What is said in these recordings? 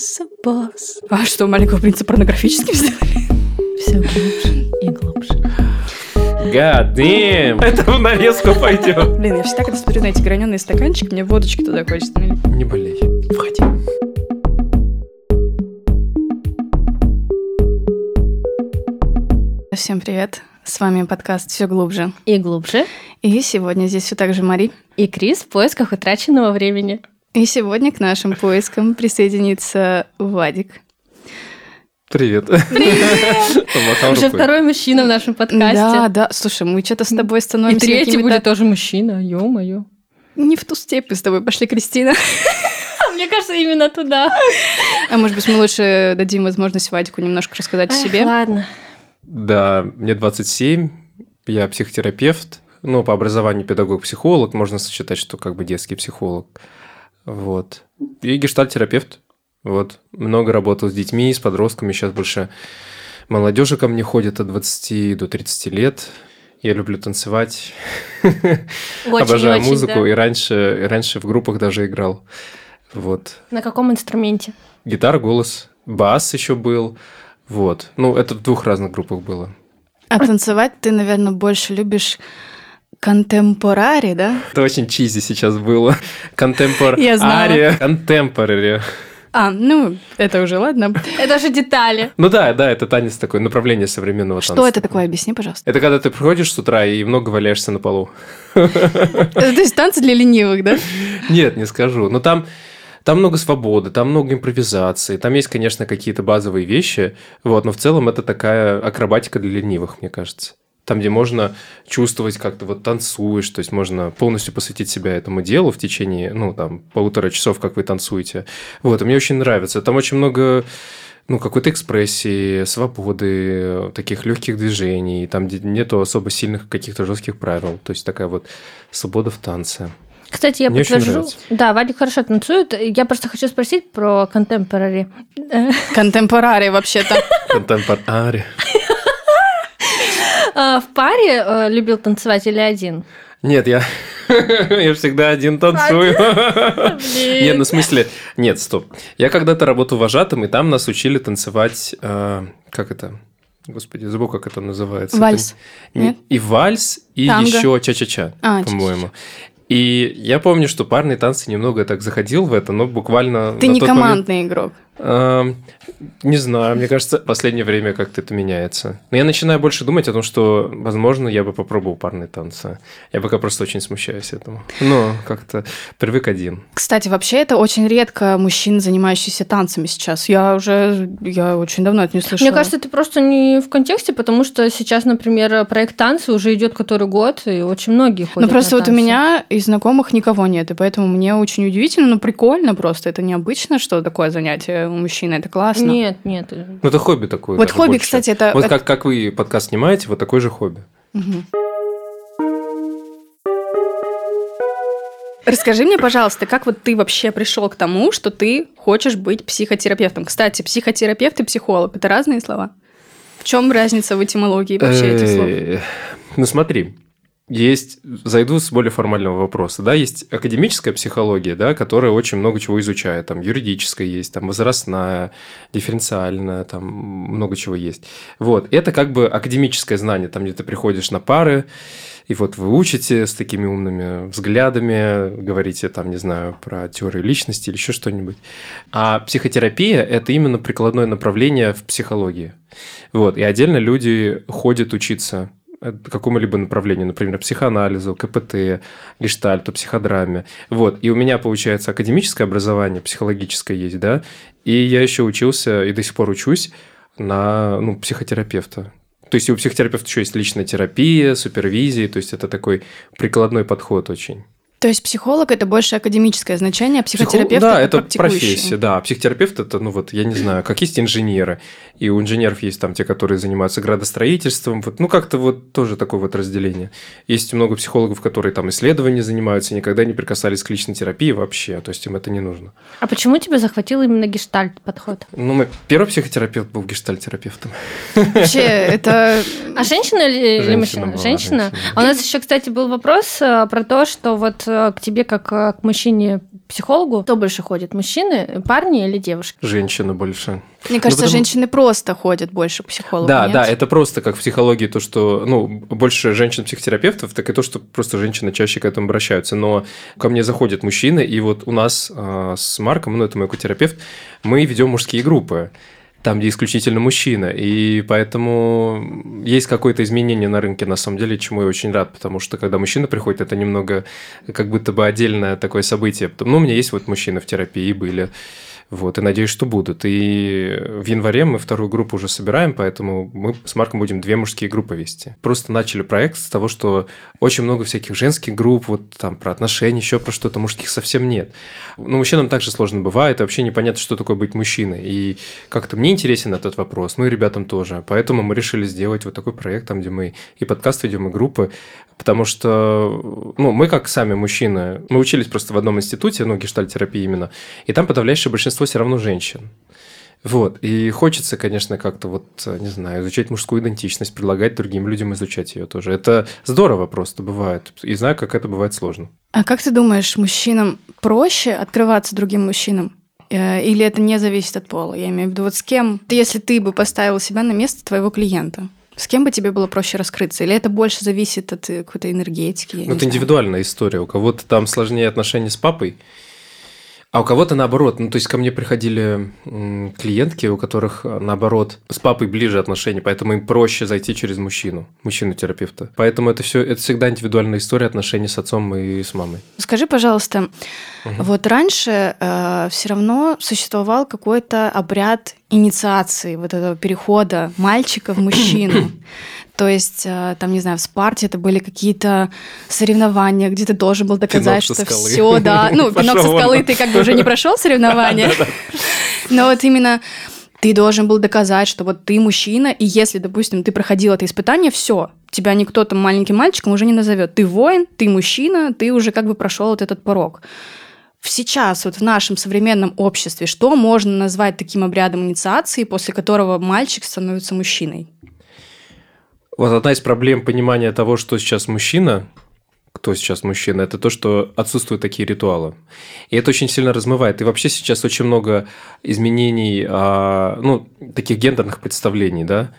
босс, босс. А что, маленького принца порнографическим сделали? Все глубже и глубже. Damn! Это в нарезку пойдет. Блин, я всегда, когда смотрю на эти граненые стаканчики, мне водочки туда хочется. Не болей. Входи. Всем привет. С вами подкаст «Все глубже». И глубже. И сегодня здесь все так же Мари. И Крис в поисках утраченного времени. И сегодня к нашим поискам присоединится Вадик. Привет. Помахал Уже второй мужчина в нашем подкасте. Да, да. Слушай, мы что-то с тобой становимся И третий будет тоже мужчина, ё-моё. Не в ту степь с тобой пошли, Кристина. Мне кажется, именно туда. А может быть, мы лучше дадим возможность Вадику немножко рассказать о себе? Ладно. Да, мне 27, я психотерапевт, ну, по образованию педагог-психолог, можно сочетать, что как бы детский психолог. Вот. И гештальтерапевт. Вот. Много работал с детьми, с подростками. Сейчас больше молодежи ко мне ходит от 20 до 30 лет. Я люблю танцевать. Очень, Обожаю очень, музыку. Да. И раньше, и раньше в группах даже играл. Вот. На каком инструменте? Гитара, голос. Бас еще был. Вот. Ну, это в двух разных группах было. А танцевать ты, наверное, больше любишь контемпорари, да? Это очень чизи сейчас было. Контемпорари. Контемпорари. А, ну, это уже ладно. Это же детали. Ну да, да, это танец такое, направление современного танца. Что это такое? Объясни, пожалуйста. Это когда ты приходишь с утра и много валяешься на полу. То есть танцы для ленивых, да? Нет, не скажу. Но там там много свободы, там много импровизации, там есть, конечно, какие-то базовые вещи, вот, но в целом это такая акробатика для ленивых, мне кажется. Там, где можно чувствовать, как ты вот танцуешь, то есть можно полностью посвятить себя этому делу в течение, ну, там, полутора часов, как вы танцуете. Вот, и мне очень нравится. Там очень много ну, какой-то экспрессии, свободы, таких легких движений, там нету особо сильных каких-то жестких правил. То есть такая вот свобода в танце. Кстати, я Мне подтвержу. Да, Вадик хорошо танцует. Я просто хочу спросить про контемпорари. Контемпорари вообще-то. Контемпорари. А, в паре э, любил танцевать или один? Нет, я, я всегда один танцую. Нет, ну в смысле, нет, стоп. Я когда-то работал вожатым, и там нас учили танцевать, э, как это, Господи, забыл, как это называется. Вальс. Это... Нет? И вальс, и Танго. еще ча-ча-ча, а, по-моему. И я помню, что парные танцы немного так заходил в это, но буквально... Ты не командный момент... игрок. Не знаю, мне кажется, в последнее время как-то это меняется. Но я начинаю больше думать о том, что, возможно, я бы попробовал парные танцы. Я пока просто очень смущаюсь этому. Но как-то привык один. Кстати, вообще это очень редко мужчин, занимающиеся танцами сейчас. Я уже, я очень давно это не слышала. Мне кажется, это просто не в контексте, потому что сейчас, например, проект танцы уже идет который год, и очень многие ходят Ну просто вот у меня из знакомых никого нет, и поэтому мне очень удивительно, но прикольно просто. Это необычно, что такое занятие у мужчины, это классно. Нет, нет. Ну, это хобби такое. Вот хобби, больше. кстати, это... Вот это... Как, как вы подкаст снимаете, вот такое же хобби. Угу. Расскажи мне, пожалуйста, как вот ты вообще пришел к тому, что ты хочешь быть психотерапевтом? Кстати, психотерапевт и психолог – это разные слова. В чем разница в этимологии вообще этих слов? Ну смотри, есть, зайду с более формального вопроса, да, есть академическая психология, да, которая очень много чего изучает, там юридическая есть, там возрастная, дифференциальная, там много чего есть. Вот, это как бы академическое знание, там где ты приходишь на пары, и вот вы учите с такими умными взглядами, говорите там, не знаю, про теорию личности или еще что-нибудь. А психотерапия – это именно прикладное направление в психологии. Вот, и отдельно люди ходят учиться какому-либо направлению, например, психоанализу, КПТ, гештальту, психодраме. Вот. И у меня, получается, академическое образование, психологическое есть, да, и я еще учился и до сих пор учусь на ну, психотерапевта. То есть у психотерапевта еще есть личная терапия, супервизия, то есть это такой прикладной подход очень. То есть психолог это больше академическое значение, а психотерапевт Психо... да, это, это профессия, да. А психотерапевт это, ну вот, я не знаю, как есть инженеры, и у инженеров есть там те, которые занимаются градостроительством, вот, ну как-то вот тоже такое вот разделение. Есть много психологов, которые там исследованиями занимаются, никогда не прикасались к личной терапии вообще, то есть им это не нужно. А почему тебя захватил именно гештальт подход? Ну, мой первый психотерапевт был гештальт-терапевтом. Вообще, это... А женщина или мужчина? Женщина. А у нас еще, кстати, был вопрос э, про то, что вот к тебе как э, к мужчине-психологу. Кто больше ходит, мужчины, парни или девушки? Женщины больше. Мне Ну, кажется, потому- женщины просто ходят больше к психологу. Да, нет? да, это просто как в психологии то, что, ну, больше женщин-психотерапевтов, так и то, что просто женщины чаще к этому обращаются. Но ко мне заходят мужчины, и вот у нас э, с Марком, ну, это мой котерапевт, мы ведем мужские группы. Там, где исключительно мужчина. И поэтому есть какое-то изменение на рынке, на самом деле, чему я очень рад. Потому что, когда мужчина приходит, это немного как будто бы отдельное такое событие. Ну, у меня есть вот мужчины в терапии были. Вот, и надеюсь, что будут. И в январе мы вторую группу уже собираем, поэтому мы с Марком будем две мужские группы вести. Просто начали проект с того, что очень много всяких женских групп, вот там про отношения, еще про что-то, мужских совсем нет. Но мужчинам также сложно бывает, и вообще непонятно, что такое быть мужчиной. И как-то мне интересен этот вопрос, ну и ребятам тоже. Поэтому мы решили сделать вот такой проект, там, где мы и подкаст ведем, и группы, потому что, ну, мы как сами мужчины, мы учились просто в одном институте, ну, гештальтерапии именно, и там подавляющее большинство все равно женщин. Вот, и хочется, конечно, как-то вот, не знаю, изучать мужскую идентичность, предлагать другим людям изучать ее тоже. Это здорово просто бывает, и знаю, как это бывает сложно. А как ты думаешь, мужчинам проще открываться другим мужчинам? Э, Или это не зависит от пола? Я имею в виду, вот с кем, если ты бы поставил себя на место твоего клиента, с кем бы тебе было проще раскрыться? Или это больше зависит от э, какой-то энергетики? Ну, это знаю. индивидуальная история. У кого-то там сложнее отношения с папой, а у кого-то наоборот. Ну, то есть ко мне приходили клиентки, у которых э, наоборот с папой ближе отношения, поэтому им проще зайти через мужчину, мужчину-терапевта. Поэтому это все, это всегда индивидуальная история отношений с отцом и с мамой. Скажи, пожалуйста, вот раньше все равно существовал какой-то обряд инициации, вот этого перехода мальчика в мужчину. То есть, э, там, не знаю, в Спарте это были какие-то соревнования, где ты должен был доказать, что скалы. все, да. Ну, пинок со скалы ты как бы уже не прошел соревнования. Но вот именно ты должен был доказать, что вот ты мужчина, и если, допустим, ты проходил это испытание, все, тебя никто там маленьким мальчиком уже не назовет. Ты воин, ты мужчина, ты уже как бы прошел вот этот порог. В Сейчас, вот в нашем современном обществе, что можно назвать таким обрядом инициации, после которого мальчик становится мужчиной? Вот одна из проблем понимания того, что сейчас мужчина, кто сейчас мужчина, это то, что отсутствуют такие ритуалы. И это очень сильно размывает. И вообще сейчас очень много изменений, а, ну, таких гендерных представлений, да,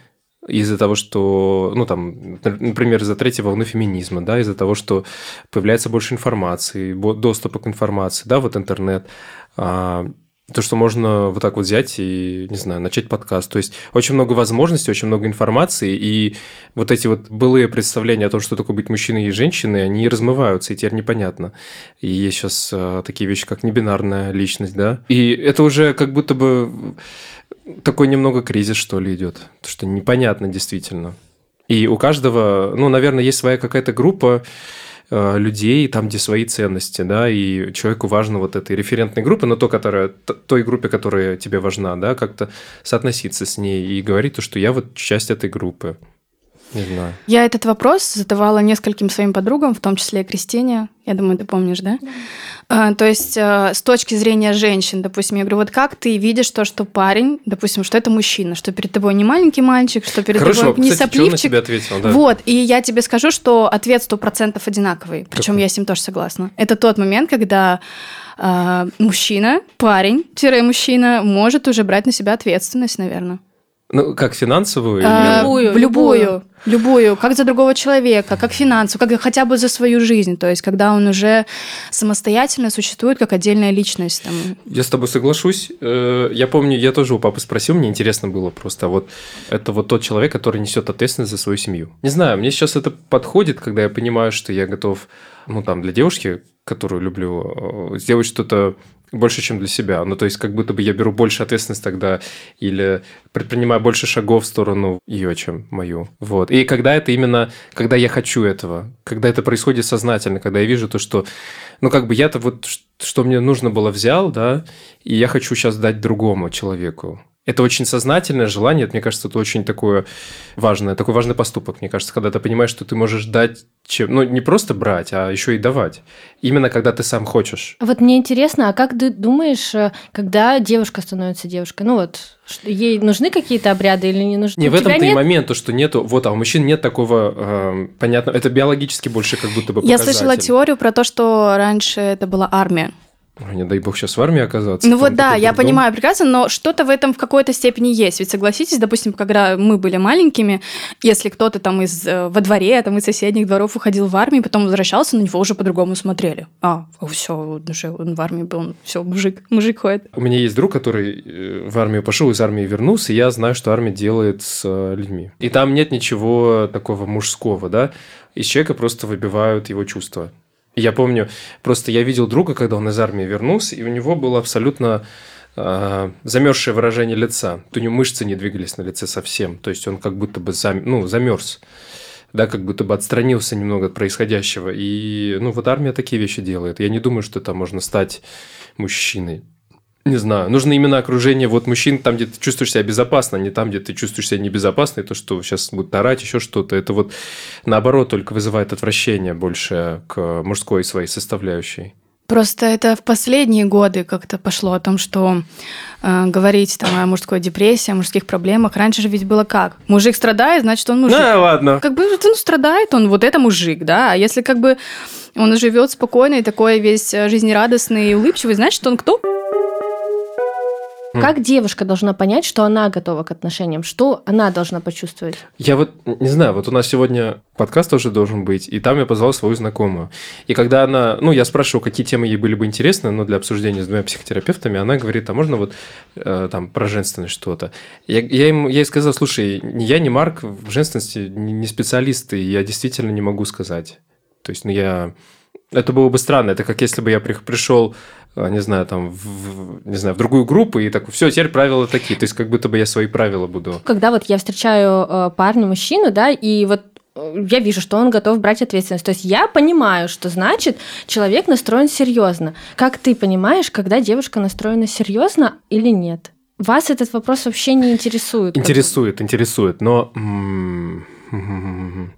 из-за того, что, ну, там, например, из-за третьей волны феминизма, да, из-за того, что появляется больше информации, доступа к информации, да, вот интернет, а, то, что можно вот так вот взять и, не знаю, начать подкаст. То есть очень много возможностей, очень много информации, и вот эти вот былые представления о том, что такое быть мужчиной и женщиной, они размываются, и теперь непонятно. И есть сейчас а, такие вещи, как небинарная личность, да. И это уже как будто бы такой немного кризис, что ли, идет. Что непонятно действительно. И у каждого, ну, наверное, есть своя какая-то группа э, людей, там, где свои ценности, да, и человеку важно вот этой референтной группы, но то, которая, той группе, которая тебе важна, да, как-то соотноситься с ней и говорить то, что я вот часть этой группы. Не знаю. Я этот вопрос задавала нескольким своим подругам, в том числе и Кристине. Я думаю, ты помнишь, да? А, То есть э, с точки зрения женщин, допустим, я говорю, вот как ты видишь то, что парень, допустим, что это мужчина, что перед тобой не маленький мальчик, что перед Хорошо, тобой не кстати, что он на сопливчик. тебя ответил, да? Вот, и я тебе скажу, что ответ сто процентов одинаковый. Причем Какой? я с ним тоже согласна. Это тот момент, когда а, мужчина, парень-мужчина может уже брать на себя ответственность, наверное. Ну, как финансовую? А, или- Любую, в любую, любую, как за другого человека, как финансово, как хотя бы за свою жизнь. То есть, когда он уже самостоятельно существует как отдельная личность. Там. Я с тобой соглашусь. Э, Я помню, я тоже у папы спросил, мне интересно было просто. Вот это вот тот человек, который несет ответственность за свою семью. Не знаю, мне сейчас это подходит, когда я понимаю, что я готов, ну там, для девушки, которую люблю, э, сделать что-то больше, чем для себя. Ну, то есть, как будто бы я беру больше ответственности тогда или предпринимаю больше шагов в сторону ее, чем мою. Вот. И когда это именно, когда я хочу этого, когда это происходит сознательно, когда я вижу то, что, ну, как бы я-то вот, что мне нужно было, взял, да, и я хочу сейчас дать другому человеку. Это очень сознательное желание, это, мне кажется, это очень такое важное, такой важный поступок, мне кажется, когда ты понимаешь, что ты можешь дать чем, ну, не просто брать, а еще и давать. Именно когда ты сам хочешь. Вот мне интересно, а как ты думаешь, э, когда девушка становится девушкой? Ну вот, ей нужны какие-то обряды или не нужны? Не, в этом-то и момент, то, что нету, вот, а у мужчин нет такого, э, понятно, это биологически больше как будто бы Я слышала теорию про то, что раньше это была армия. Ой, не дай бог сейчас в армии оказаться. Ну вот да, я понимаю прекрасно, но что-то в этом в какой-то степени есть. Ведь согласитесь, допустим, когда мы были маленькими, если кто-то там из э, во дворе, там из соседних дворов уходил в армию, потом возвращался, на него уже по-другому смотрели. А, все, он уже он в армии был, все, мужик, мужик ходит. У меня есть друг, который э, в армию пошел, из армии вернулся, и я знаю, что армия делает с э, людьми. И там нет ничего такого мужского, да? Из человека просто выбивают его чувства. Я помню, просто я видел друга, когда он из армии вернулся, и у него было абсолютно э, замерзшее выражение лица. У него мышцы не двигались на лице совсем. То есть он как будто бы зам, ну, замерз. Да, как будто бы отстранился немного от происходящего. И, ну, вот армия такие вещи делает. Я не думаю, что там можно стать мужчиной. Не знаю, нужно именно окружение вот мужчин там, где ты чувствуешь себя безопасно, а не там, где ты чувствуешь себя небезопасно, и то, что сейчас будут орать, еще что-то. Это вот наоборот только вызывает отвращение больше к мужской своей составляющей. Просто это в последние годы как-то пошло о том, что э, говорить там о мужской депрессии, о мужских проблемах. Раньше же ведь было как? Мужик страдает, значит, он мужик. Да, ладно. Как бы ну, страдает он, вот это мужик, да. А если как бы он живет спокойно и такой весь жизнерадостный и улыбчивый, значит, он кто? Как девушка должна понять, что она готова к отношениям? Что она должна почувствовать? Я вот не знаю, вот у нас сегодня подкаст тоже должен быть, и там я позвал свою знакомую. И когда она, ну, я спрашиваю, какие темы ей были бы интересны, ну, для обсуждения с двумя психотерапевтами, она говорит, а можно вот э, там про женственность что-то? Я, я, ему, я ей сказал, слушай, ни я, ни Марк в женственности не специалисты, и я действительно не могу сказать. То есть, ну, я... Это было бы странно. Это как если бы я пришел не знаю, там, в, не знаю, в другую группу, и так, все, теперь правила такие. То есть, как будто бы я свои правила буду. Когда вот я встречаю э, парня, мужчину, да, и вот э, я вижу, что он готов брать ответственность. То есть я понимаю, что значит человек настроен серьезно. Как ты понимаешь, когда девушка настроена серьезно или нет? Вас этот вопрос вообще не интересует? Интересует, интересует, но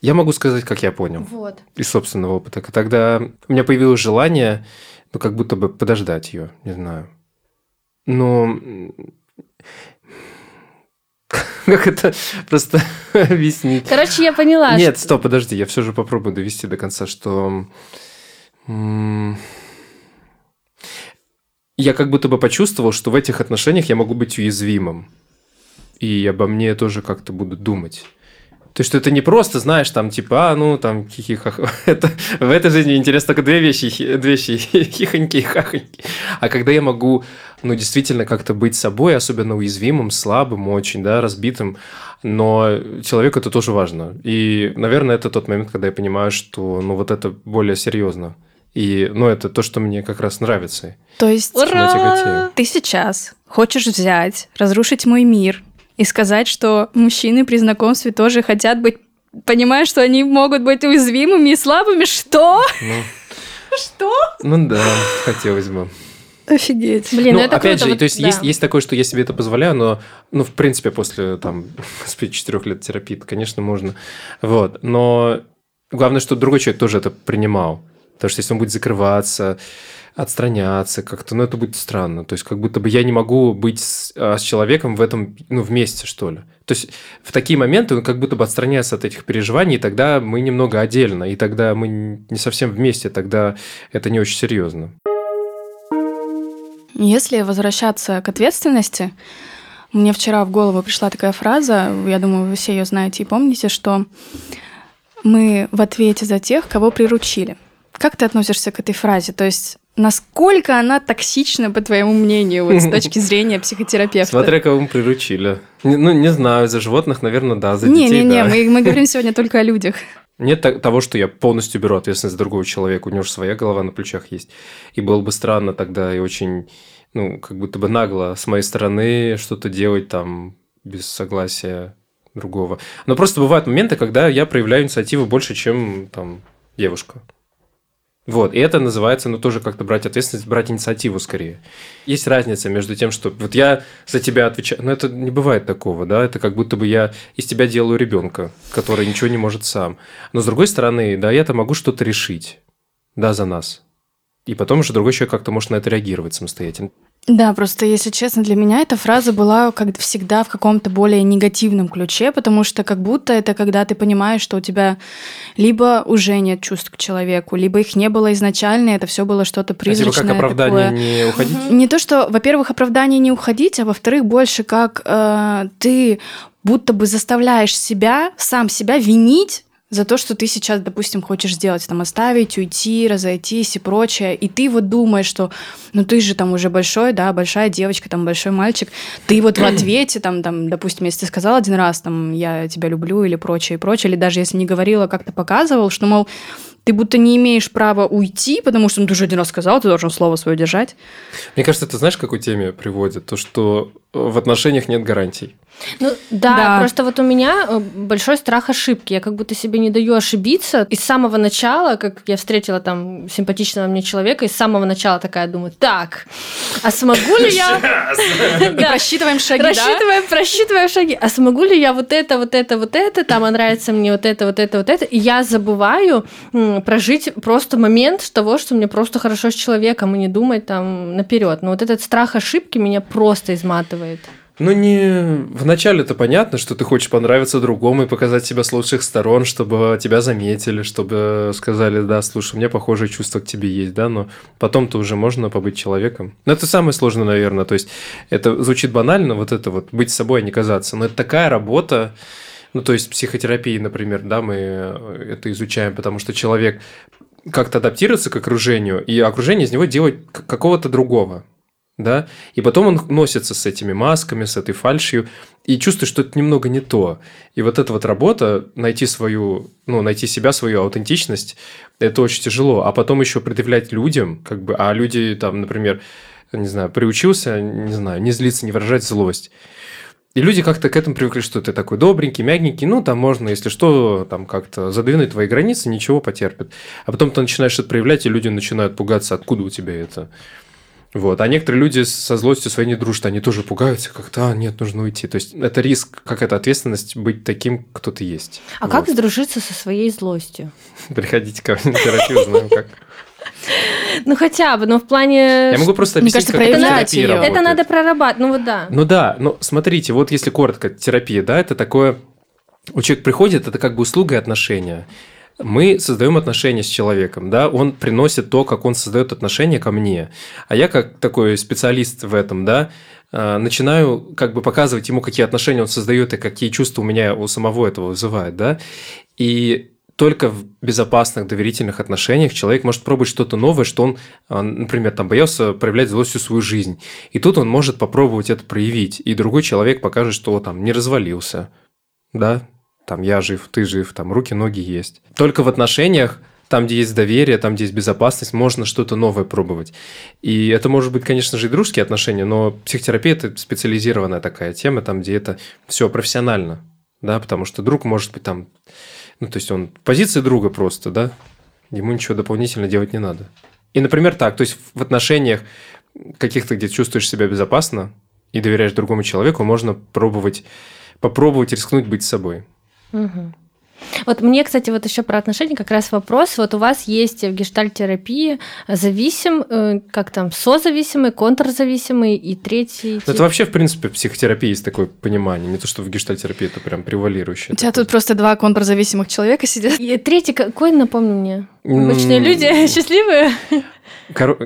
я могу сказать, как я понял. Вот. Из собственного опыта. Тогда у меня появилось желание ну, как будто бы подождать ее, не знаю. Но как это просто объяснить? Короче, я поняла. Нет, что... стоп, подожди, я все же попробую довести до конца, что я как будто бы почувствовал, что в этих отношениях я могу быть уязвимым. И обо мне тоже как-то будут думать. То есть, что это не просто, знаешь, там, типа, а, ну, там, хихиха. Это, в этой жизни интересно только две вещи, две вещи, хихоньки и хахоньки. А когда я могу, ну, действительно как-то быть собой, особенно уязвимым, слабым очень, да, разбитым, но человеку это тоже важно. И, наверное, это тот момент, когда я понимаю, что, ну, вот это более серьезно. И, ну, это то, что мне как раз нравится. То есть, Ура! ты сейчас хочешь взять, разрушить мой мир, и сказать, что мужчины при знакомстве тоже хотят быть, понимая, что они могут быть уязвимыми и слабыми. Что? Ну, что? Ну да, хотелось бы. Офигеть. Блин, ну, ну это опять круто, же, вот, то есть, да. есть есть такое, что я себе это позволяю, но, ну, в принципе, после там, господи, четырех лет терапии, конечно, можно. Вот. Но главное, что другой человек тоже это принимал. Потому что если он будет закрываться, отстраняться как-то, ну, это будет странно. То есть, как будто бы я не могу быть с, а, с человеком в этом, ну, вместе, что ли. То есть, в такие моменты он как будто бы отстраняется от этих переживаний, и тогда мы немного отдельно, и тогда мы не совсем вместе, тогда это не очень серьезно. Если возвращаться к ответственности, мне вчера в голову пришла такая фраза, я думаю, вы все ее знаете и помните, что мы в ответе за тех, кого приручили. Как ты относишься к этой фразе? То есть Насколько она токсична, по твоему мнению, вот, с точки зрения психотерапевта? Смотря кого мы приручили. Ну, не знаю, за животных, наверное, да, за детей, Не-не-не, мы, мы говорим сегодня только о людях. Нет того, что я полностью беру ответственность за другого человека, у него же своя голова на плечах есть. И было бы странно тогда и очень, ну, как будто бы нагло с моей стороны что-то делать там без согласия другого. Но просто бывают моменты, когда я проявляю инициативу больше, чем там девушка. Вот, и это называется, ну, тоже как-то брать ответственность, брать инициативу скорее. Есть разница между тем, что вот я за тебя отвечаю, но это не бывает такого, да, это как будто бы я из тебя делаю ребенка, который ничего не может сам. Но с другой стороны, да, я-то могу что-то решить, да, за нас. И потом уже другой человек как-то может на это реагировать самостоятельно. Да, просто, если честно, для меня эта фраза была как всегда в каком-то более негативном ключе, потому что как будто это когда ты понимаешь, что у тебя либо уже нет чувств к человеку, либо их не было изначально, это все было что-то призрачное. А типа как оправдание такое. не уходить? Не то, что, во-первых, оправдание не уходить, а во-вторых, больше как э, ты будто бы заставляешь себя, сам себя винить за то, что ты сейчас, допустим, хочешь сделать, там, оставить, уйти, разойтись и прочее, и ты вот думаешь, что, ну, ты же там уже большой, да, большая девочка, там, большой мальчик, ты вот в ответе, там, там, допустим, если ты сказал один раз, там, я тебя люблю или прочее, и прочее, или даже если не говорила, как-то показывал, что, мол, ты будто не имеешь права уйти, потому что ну, ты уже один раз сказал, ты должен слово свое держать. Мне кажется, это знаешь, какой теме приводит? То, что в отношениях нет гарантий. Ну да, да, просто вот у меня э, большой страх ошибки. Я как будто себе не даю ошибиться. И с самого начала, как я встретила там симпатичного мне человека, и с самого начала такая думаю, так, а смогу ли я... Рассчитываем шаги, Рассчитываем, просчитываем шаги. А смогу ли я вот это, вот это, вот это, там, а нравится мне вот это, вот это, вот это. И я забываю прожить просто момент того, что мне просто хорошо с человеком, и не думать там наперед. Но вот этот страх ошибки меня просто изматывает. Ну, не... Вначале это понятно, что ты хочешь понравиться другому и показать себя с лучших сторон, чтобы тебя заметили, чтобы сказали, да, слушай, у меня похожие чувства к тебе есть, да, но потом-то уже можно побыть человеком. Но это самое сложное, наверное. То есть, это звучит банально, вот это вот, быть собой, а не казаться. Но это такая работа, ну, то есть, психотерапии, например, да, мы это изучаем, потому что человек как-то адаптируется к окружению, и окружение из него делает какого-то другого да, и потом он носится с этими масками, с этой фальшью, и чувствует, что это немного не то. И вот эта вот работа, найти свою, ну, найти себя, свою аутентичность, это очень тяжело. А потом еще предъявлять людям, как бы, а люди там, например, не знаю, приучился, не знаю, не злиться, не выражать злость. И люди как-то к этому привыкли, что ты такой добренький, мягенький, ну, там можно, если что, там как-то задвинуть твои границы, ничего потерпит. А потом ты начинаешь это проявлять, и люди начинают пугаться, откуда у тебя это. Вот. А некоторые люди со злостью своей не дружат, они тоже пугаются, как-то, а, нет, нужно уйти. То есть это риск, как это ответственность быть таким, кто ты есть. А вот. как сдружиться со своей злостью? Приходите ко мне на терапию, знаем как. Ну хотя бы, но в плане... Я могу просто объяснить, как терапия это, это надо прорабатывать, ну вот да. Ну да, ну смотрите, вот если коротко, терапия, да, это такое... У человека приходит, это как бы услуга и отношения мы создаем отношения с человеком, да, он приносит то, как он создает отношения ко мне. А я как такой специалист в этом, да, э, начинаю как бы показывать ему, какие отношения он создает и какие чувства у меня у самого этого вызывает, да. И только в безопасных, доверительных отношениях человек может пробовать что-то новое, что он, э, например, там боялся проявлять злость всю свою жизнь. И тут он может попробовать это проявить. И другой человек покажет, что там не развалился, да, там я жив, ты жив, там руки, ноги есть. Только в отношениях там, где есть доверие, там, где есть безопасность, можно что-то новое пробовать. И это может быть, конечно же, и дружеские отношения, но психотерапия – это специализированная такая тема, там, где это все профессионально, да, потому что друг может быть там, ну, то есть он в позиции друга просто, да, ему ничего дополнительно делать не надо. И, например, так, то есть в отношениях каких-то, где чувствуешь себя безопасно и доверяешь другому человеку, можно пробовать, попробовать рискнуть быть собой. Угу. Вот мне, кстати, вот еще про отношения как раз вопрос. Вот у вас есть в гештальтерапии зависим, э, как там, созависимый, контрзависимый и третий. Ну, это вообще, в принципе, в психотерапии есть такое понимание. Не то, что в гештальтерапии это прям превалирующее. У тебя тут просто два контрзависимых человека сидят. И третий какой, напомню мне? Обычные люди счастливые? Кор...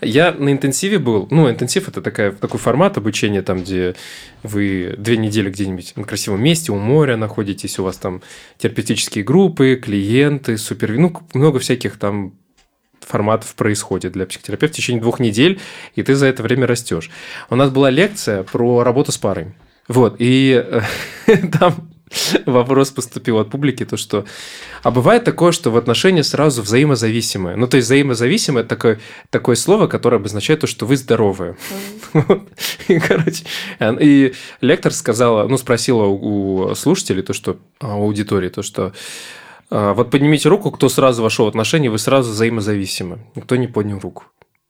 Я на интенсиве был. Ну, интенсив – это такая, такой формат обучения, там, где вы две недели где-нибудь на красивом месте, у моря находитесь, у вас там терапевтические группы, клиенты, супер... Ну, много всяких там форматов происходит для психотерапевта в течение двух недель, и ты за это время растешь. У нас была лекция про работу с парой. Вот, и там вопрос поступил от публики, то что... А бывает такое, что в отношении сразу взаимозависимые. Ну, то есть взаимозависимое – это такое, такое слово, которое обозначает то, что вы здоровые. И, короче, и лектор сказала, ну, спросила у слушателей, то, что, а, у аудитории, то, что А, вот поднимите руку, кто сразу вошел в отношения, вы сразу взаимозависимы. Никто не поднял руку.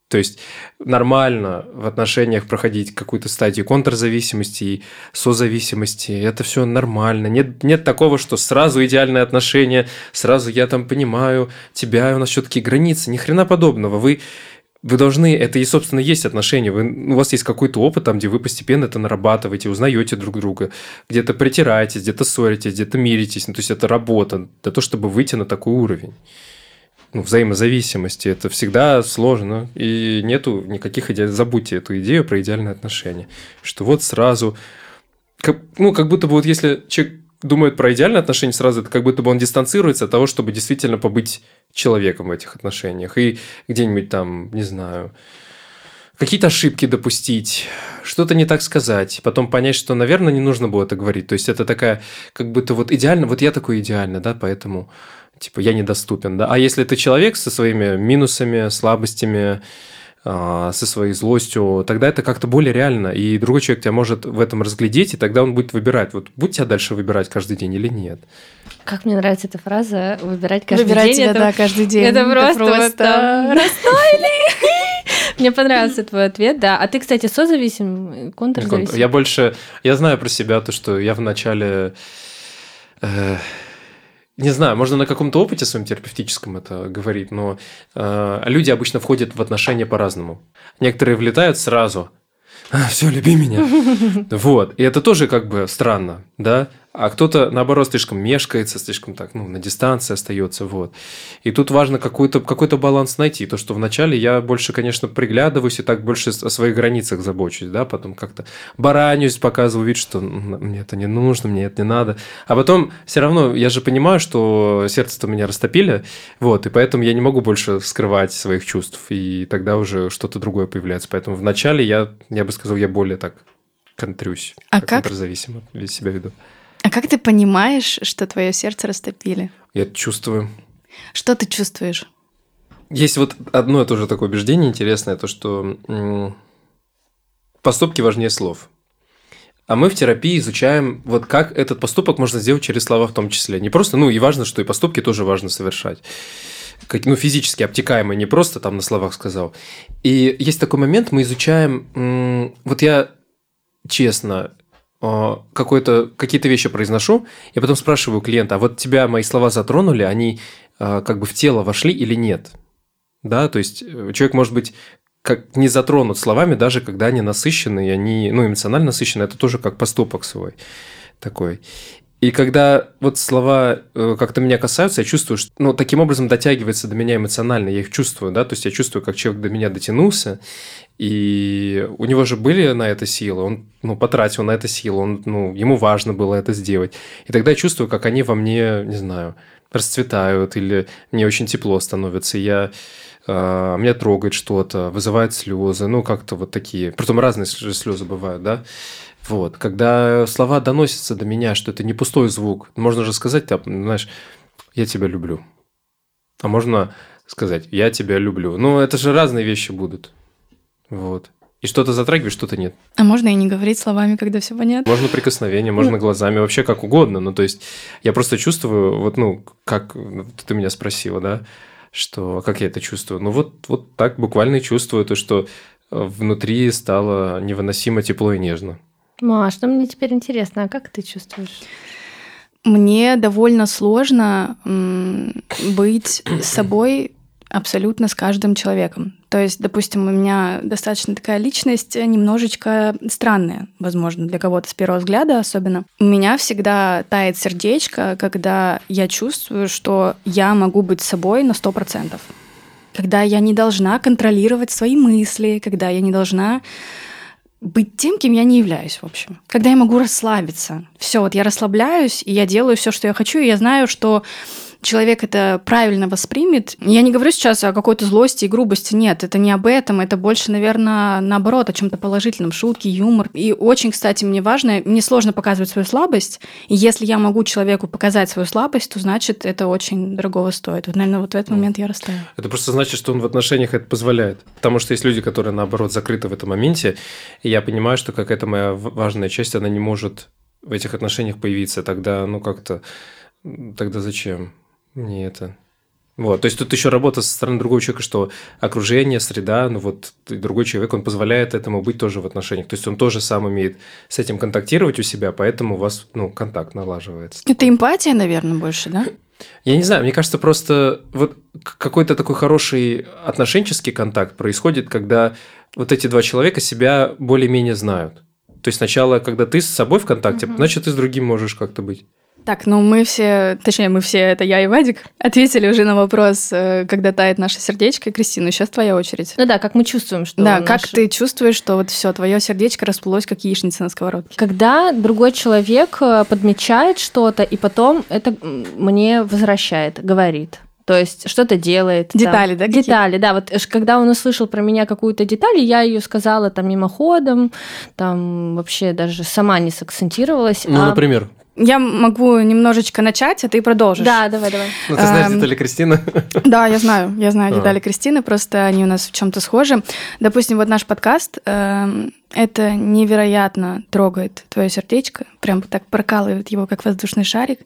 То есть нормально в отношениях проходить какую-то стадию контрзависимости и созависимости. Это все нормально. Нет, нет такого, что сразу идеальные отношения, сразу я там понимаю тебя, у нас все-таки границы. Ни хрена подобного. Вы вы должны, это и, собственно, есть отношения. Вы, у вас есть какой-то опыт, там, где вы постепенно это нарабатываете, узнаете друг друга, где-то притираетесь, где-то ссоритесь, где-то миритесь. Ну, то есть это работа для того, чтобы выйти на такой уровень. Ну, взаимозависимости. Это всегда сложно. И нету никаких идей. Забудьте эту идею про идеальные отношения. Что вот сразу... Как, ну, как будто бы вот если человек думает про идеальные отношения, сразу это как будто бы он дистанцируется от того, чтобы действительно побыть человеком в этих отношениях. И где-нибудь там, не знаю, какие-то ошибки допустить, что-то не так сказать, потом понять, что, наверное, не нужно было это говорить. То есть это такая, как будто вот идеально, вот я такой идеально, да, поэтому типа я недоступен, да. А если ты человек со своими минусами, слабостями, а, со своей злостью, тогда это как-то более реально, и другой человек тебя может в этом разглядеть, и тогда он будет выбирать, вот будь тебя дальше выбирать каждый день или нет. Как мне нравится эта фраза «выбирать каждый Выбирать день». тебя, это, да, каждый день. Это просто, просто... вот расстроили. Мне понравился твой ответ, да. А ты, кстати, созависим, контрзависим? Я больше, я знаю про себя то, что я в начале... Не знаю, можно на каком-то опыте своем терапевтическом это говорить, но э, люди обычно входят в отношения по-разному. Некоторые влетают сразу. А, все, люби меня. Вот. И это тоже как бы странно, да? а кто-то, наоборот, слишком мешкается, слишком так, ну, на дистанции остается, вот. И тут важно какой-то какой баланс найти. То, что вначале я больше, конечно, приглядываюсь и так больше о своих границах забочусь, да, потом как-то баранюсь, показываю вид, что мне это не нужно, мне это не надо. А потом все равно я же понимаю, что сердце-то меня растопили, вот, и поэтому я не могу больше скрывать своих чувств, и тогда уже что-то другое появляется. Поэтому вначале я, я бы сказал, я более так контрюсь, а как, как? контрзависимо себя веду. А как ты понимаешь, что твое сердце растопили? Я это чувствую. Что ты чувствуешь? Есть вот одно тоже такое убеждение интересное, то что м- поступки важнее слов. А мы в терапии изучаем, вот как этот поступок можно сделать через слова в том числе. Не просто, ну и важно, что и поступки тоже важно совершать. Как, ну, физически обтекаемые, не просто там на словах сказал. И есть такой момент, мы изучаем, м- вот я честно, а, какой-то, какие-то вещи произношу, я потом спрашиваю клиента, а вот тебя мои слова затронули, они а, как бы в тело вошли или нет? Да, то есть э, человек может быть как не затронут словами, даже когда они насыщены, и они, ну, эмоционально насыщены, это тоже как поступок свой такой. И когда вот слова э, как-то меня касаются, я чувствую, что ну, таким образом дотягивается до меня эмоционально, я их чувствую, да, то есть я чувствую, как человек до меня дотянулся, и у него же были на это силы, он ну, потратил на это силы, он, ну, ему важно было это сделать. И тогда я чувствую, как они во мне, не знаю, расцветают, или мне очень тепло становится, и я э, меня трогает что-то, вызывает слезы, ну, как-то вот такие. Притом разные слезы бывают, да. Вот, когда слова доносятся до меня, что это не пустой звук, можно же сказать, там, знаешь, я тебя люблю. А можно сказать, я тебя люблю. Ну, это же разные вещи будут. Вот. И что-то затрагивает, что-то нет. А можно и не говорить словами, когда все понятно? Можно прикосновение, можно глазами, вообще как угодно. Ну, то есть, я просто чувствую, вот, ну, как ты меня спросила, да, что как я это чувствую. Ну, вот, вот так буквально чувствую то, что внутри стало невыносимо тепло и нежно. Маш, ну мне теперь интересно, а как ты чувствуешь? Мне довольно сложно быть собой абсолютно с каждым человеком. То есть, допустим, у меня достаточно такая личность немножечко странная, возможно, для кого-то с первого взгляда особенно. У меня всегда тает сердечко, когда я чувствую, что я могу быть собой на сто процентов. Когда я не должна контролировать свои мысли, когда я не должна быть тем, кем я не являюсь, в общем. Когда я могу расслабиться. Все, вот я расслабляюсь, и я делаю все, что я хочу, и я знаю, что человек это правильно воспримет. Я не говорю сейчас о какой-то злости и грубости, нет, это не об этом, это больше, наверное, наоборот, о чем-то положительном, шутки, юмор. И очень, кстати, мне важно, мне сложно показывать свою слабость, и если я могу человеку показать свою слабость, то значит, это очень дорогого стоит. Вот, наверное, вот в этот момент я расстаю. Это просто значит, что он в отношениях это позволяет. Потому что есть люди, которые, наоборот, закрыты в этом моменте, и я понимаю, что какая-то моя важная часть, она не может в этих отношениях появиться, тогда, ну, как-то, тогда зачем? Не это. Вот, то есть тут еще работа со стороны другого человека, что окружение, среда, ну вот другой человек, он позволяет этому быть тоже в отношениях. То есть он тоже сам умеет с этим контактировать у себя, поэтому у вас, ну, контакт налаживается. Это эмпатия, наверное, больше, да? Я не знаю, мне кажется, просто вот какой-то такой хороший отношенческий контакт происходит, когда вот эти два человека себя более-менее знают. То есть сначала, когда ты с собой в контакте, угу. значит, ты с другим можешь как-то быть. Так, ну мы все, точнее, мы все, это я и Вадик, ответили уже на вопрос, э, когда тает наше сердечко. Кристина, сейчас твоя очередь. Ну да, как мы чувствуем, что... Да, наш... как ты чувствуешь, что вот все, твое сердечко расплылось, как яичница на сковородке. Когда другой человек э, подмечает что-то, и потом это мне возвращает, говорит. То есть что-то делает. Детали, там. да? Детали, да. Вот когда он услышал про меня какую-то деталь, я ее сказала там мимоходом, там вообще даже сама не сакцентировалась. Ну, а... например, я могу немножечко начать, а ты продолжишь. Да, давай, давай. Ну, ты знаешь эм, детали Кристины? Да, я знаю, я знаю а. детали Кристины, просто они у нас в чем-то схожи. Допустим, вот наш подкаст, эм, это невероятно трогает твое сердечко, прям так прокалывает его, как воздушный шарик,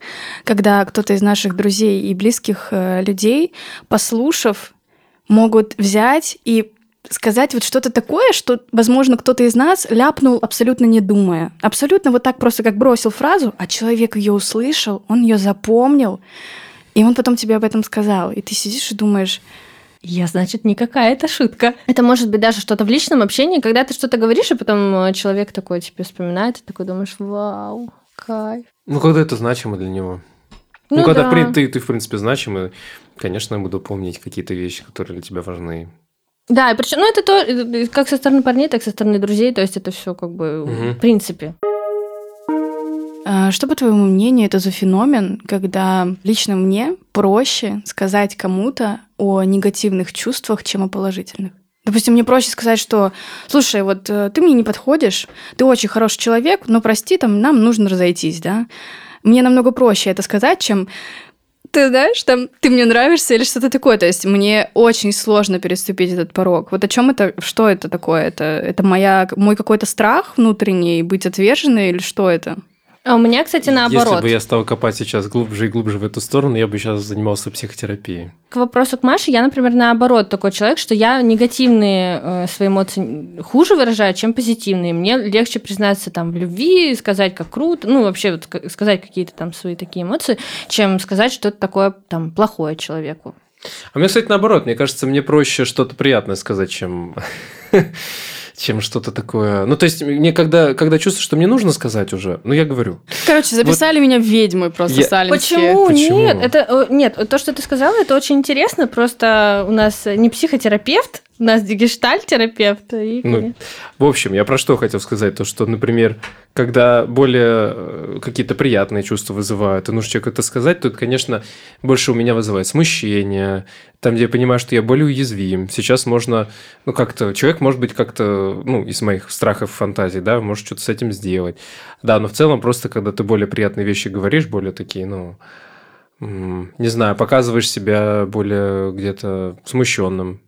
когда кто-то из наших друзей и близких э, людей, послушав, могут взять и сказать вот что-то такое, что, возможно, кто-то из нас ляпнул абсолютно не думая. Абсолютно вот так просто как бросил фразу, а человек ее услышал, он ее запомнил, и он потом тебе об этом сказал. И ты сидишь и думаешь, я, значит, не какая-то шутка. Это может быть даже что-то в личном общении, когда ты что-то говоришь, и потом э, человек такой тебе вспоминает, и такой думаешь, вау, кайф. Ну, когда это значимо для него. Ну, ну когда да. ты, ты, в принципе, значимый, конечно, я буду помнить какие-то вещи, которые для тебя важны. Да, и причем, ну это то, как со стороны парней, так и со стороны друзей, то есть это все как бы угу. в принципе. А, что, по твоему мнению, это за феномен, когда лично мне проще сказать кому-то о негативных чувствах, чем о положительных? Допустим, мне проще сказать, что, слушай, вот э, ты мне не подходишь, ты очень хороший человек, но прости, там, нам нужно разойтись, да? Мне намного проще это сказать, чем ты знаешь, там, ты мне нравишься или что-то такое. То есть мне очень сложно переступить этот порог. Вот о чем это, что это такое? Это, это моя, мой какой-то страх внутренний, быть отверженной или что это? А у меня, кстати, наоборот. Если бы я стал копать сейчас глубже и глубже в эту сторону, я бы сейчас занимался психотерапией. К вопросу к Маше, я, например, наоборот такой человек, что я негативные э, свои эмоции хуже выражаю, чем позитивные. Мне легче признаться там в любви, сказать, как круто, ну, вообще вот сказать какие-то там свои такие эмоции, чем сказать что-то такое там плохое человеку. А мне, кстати, наоборот, мне кажется, мне проще что-то приятное сказать, чем чем что-то такое. Ну, то есть, мне когда, когда чувствую, что мне нужно сказать уже, ну, я говорю. Короче, записали вот... меня в ведьмы просто я... Почему? Почему? Нет, это, нет, то, что ты сказала, это очень интересно. Просто у нас не психотерапевт, у нас гештальт-терапевт. И... Ну, в общем, я про что хотел сказать, то, что, например, когда более э, какие-то приятные чувства вызывают, и нужно человеку это сказать, то это, конечно, больше у меня вызывает смущение, там, где я понимаю, что я более уязвим. Сейчас можно, ну, как-то, человек может быть как-то, ну, из моих страхов, фантазий, да, может что-то с этим сделать. Да, но в целом просто, когда ты более приятные вещи говоришь, более такие, ну, не знаю, показываешь себя более где-то смущенным,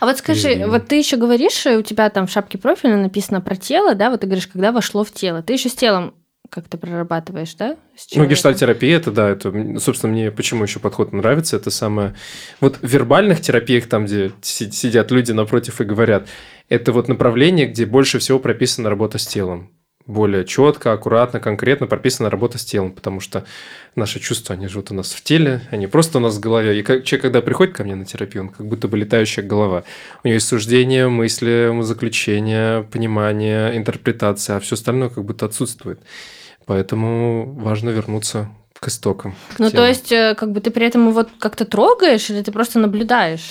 а вот скажи, mm вот ты еще говоришь, у тебя там в шапке профиля написано про тело, да, вот ты говоришь, когда вошло в тело. Ты еще с телом как-то прорабатываешь, да? Ну, гештальтерапия, это да, это, собственно, мне почему еще подход нравится, это самое... Вот в вербальных терапиях, там, где сидят люди напротив и говорят, это вот направление, где больше всего прописана работа с телом более четко, аккуратно, конкретно прописана работа с телом, потому что наши чувства, они живут у нас в теле, они просто у нас в голове. И человек, когда приходит ко мне на терапию, он как будто бы летающая голова. У него есть суждения, мысли, заключения, понимание, интерпретация, а все остальное как будто отсутствует. Поэтому важно вернуться к истокам. К ну, телу. то есть, э, как бы ты при этом его как-то трогаешь или ты просто наблюдаешь?